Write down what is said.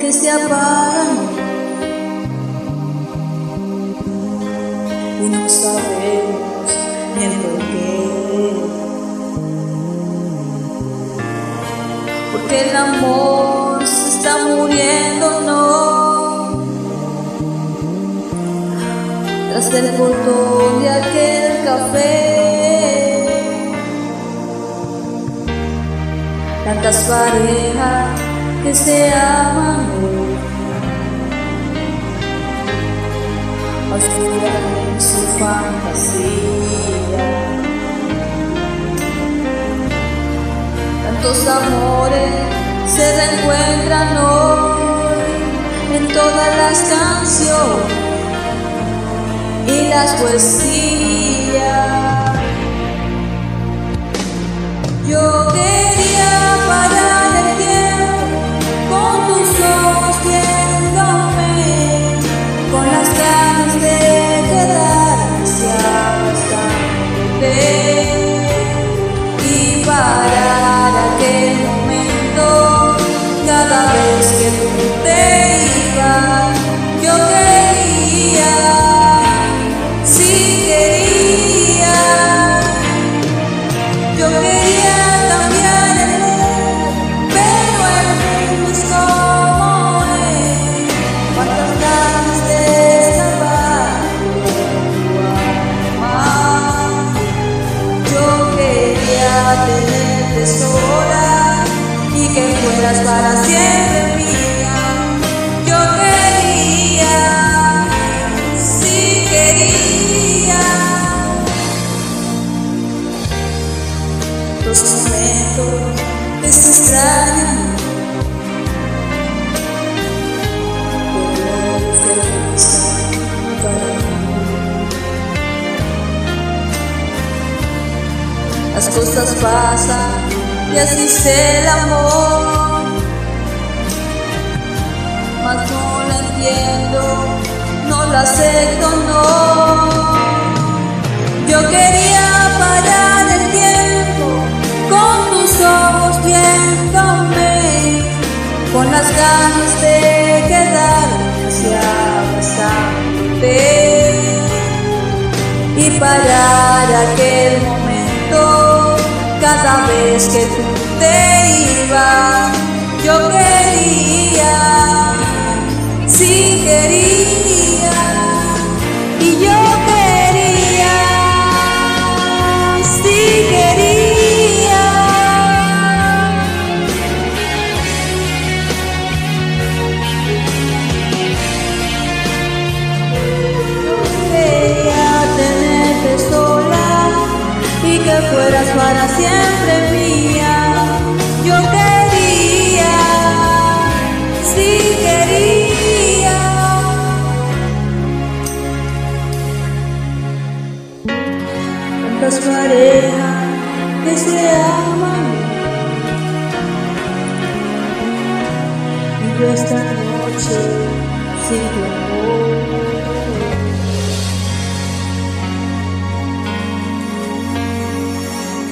que se apagan y no sabemos el porqué. Porque el amor se está muriendo, no. Tras el portón de aquel café. tantas parejas que se aman oscuras en su fantasía. Tantos amores se reencuentran hoy en todas las canciones y las poesías. Tenerte sola y que fueras para siempre mía. Yo quería, sí quería. los momentos que se extrañan. Las cosas pasan y así es el amor. Mas no la entiendo, no la acepto, no. Yo quería cada vez que tú te ibas. Yo quería, sí quería, y yo para siempre mía. Yo quería, sí quería. Tantas parejas que se aman y yo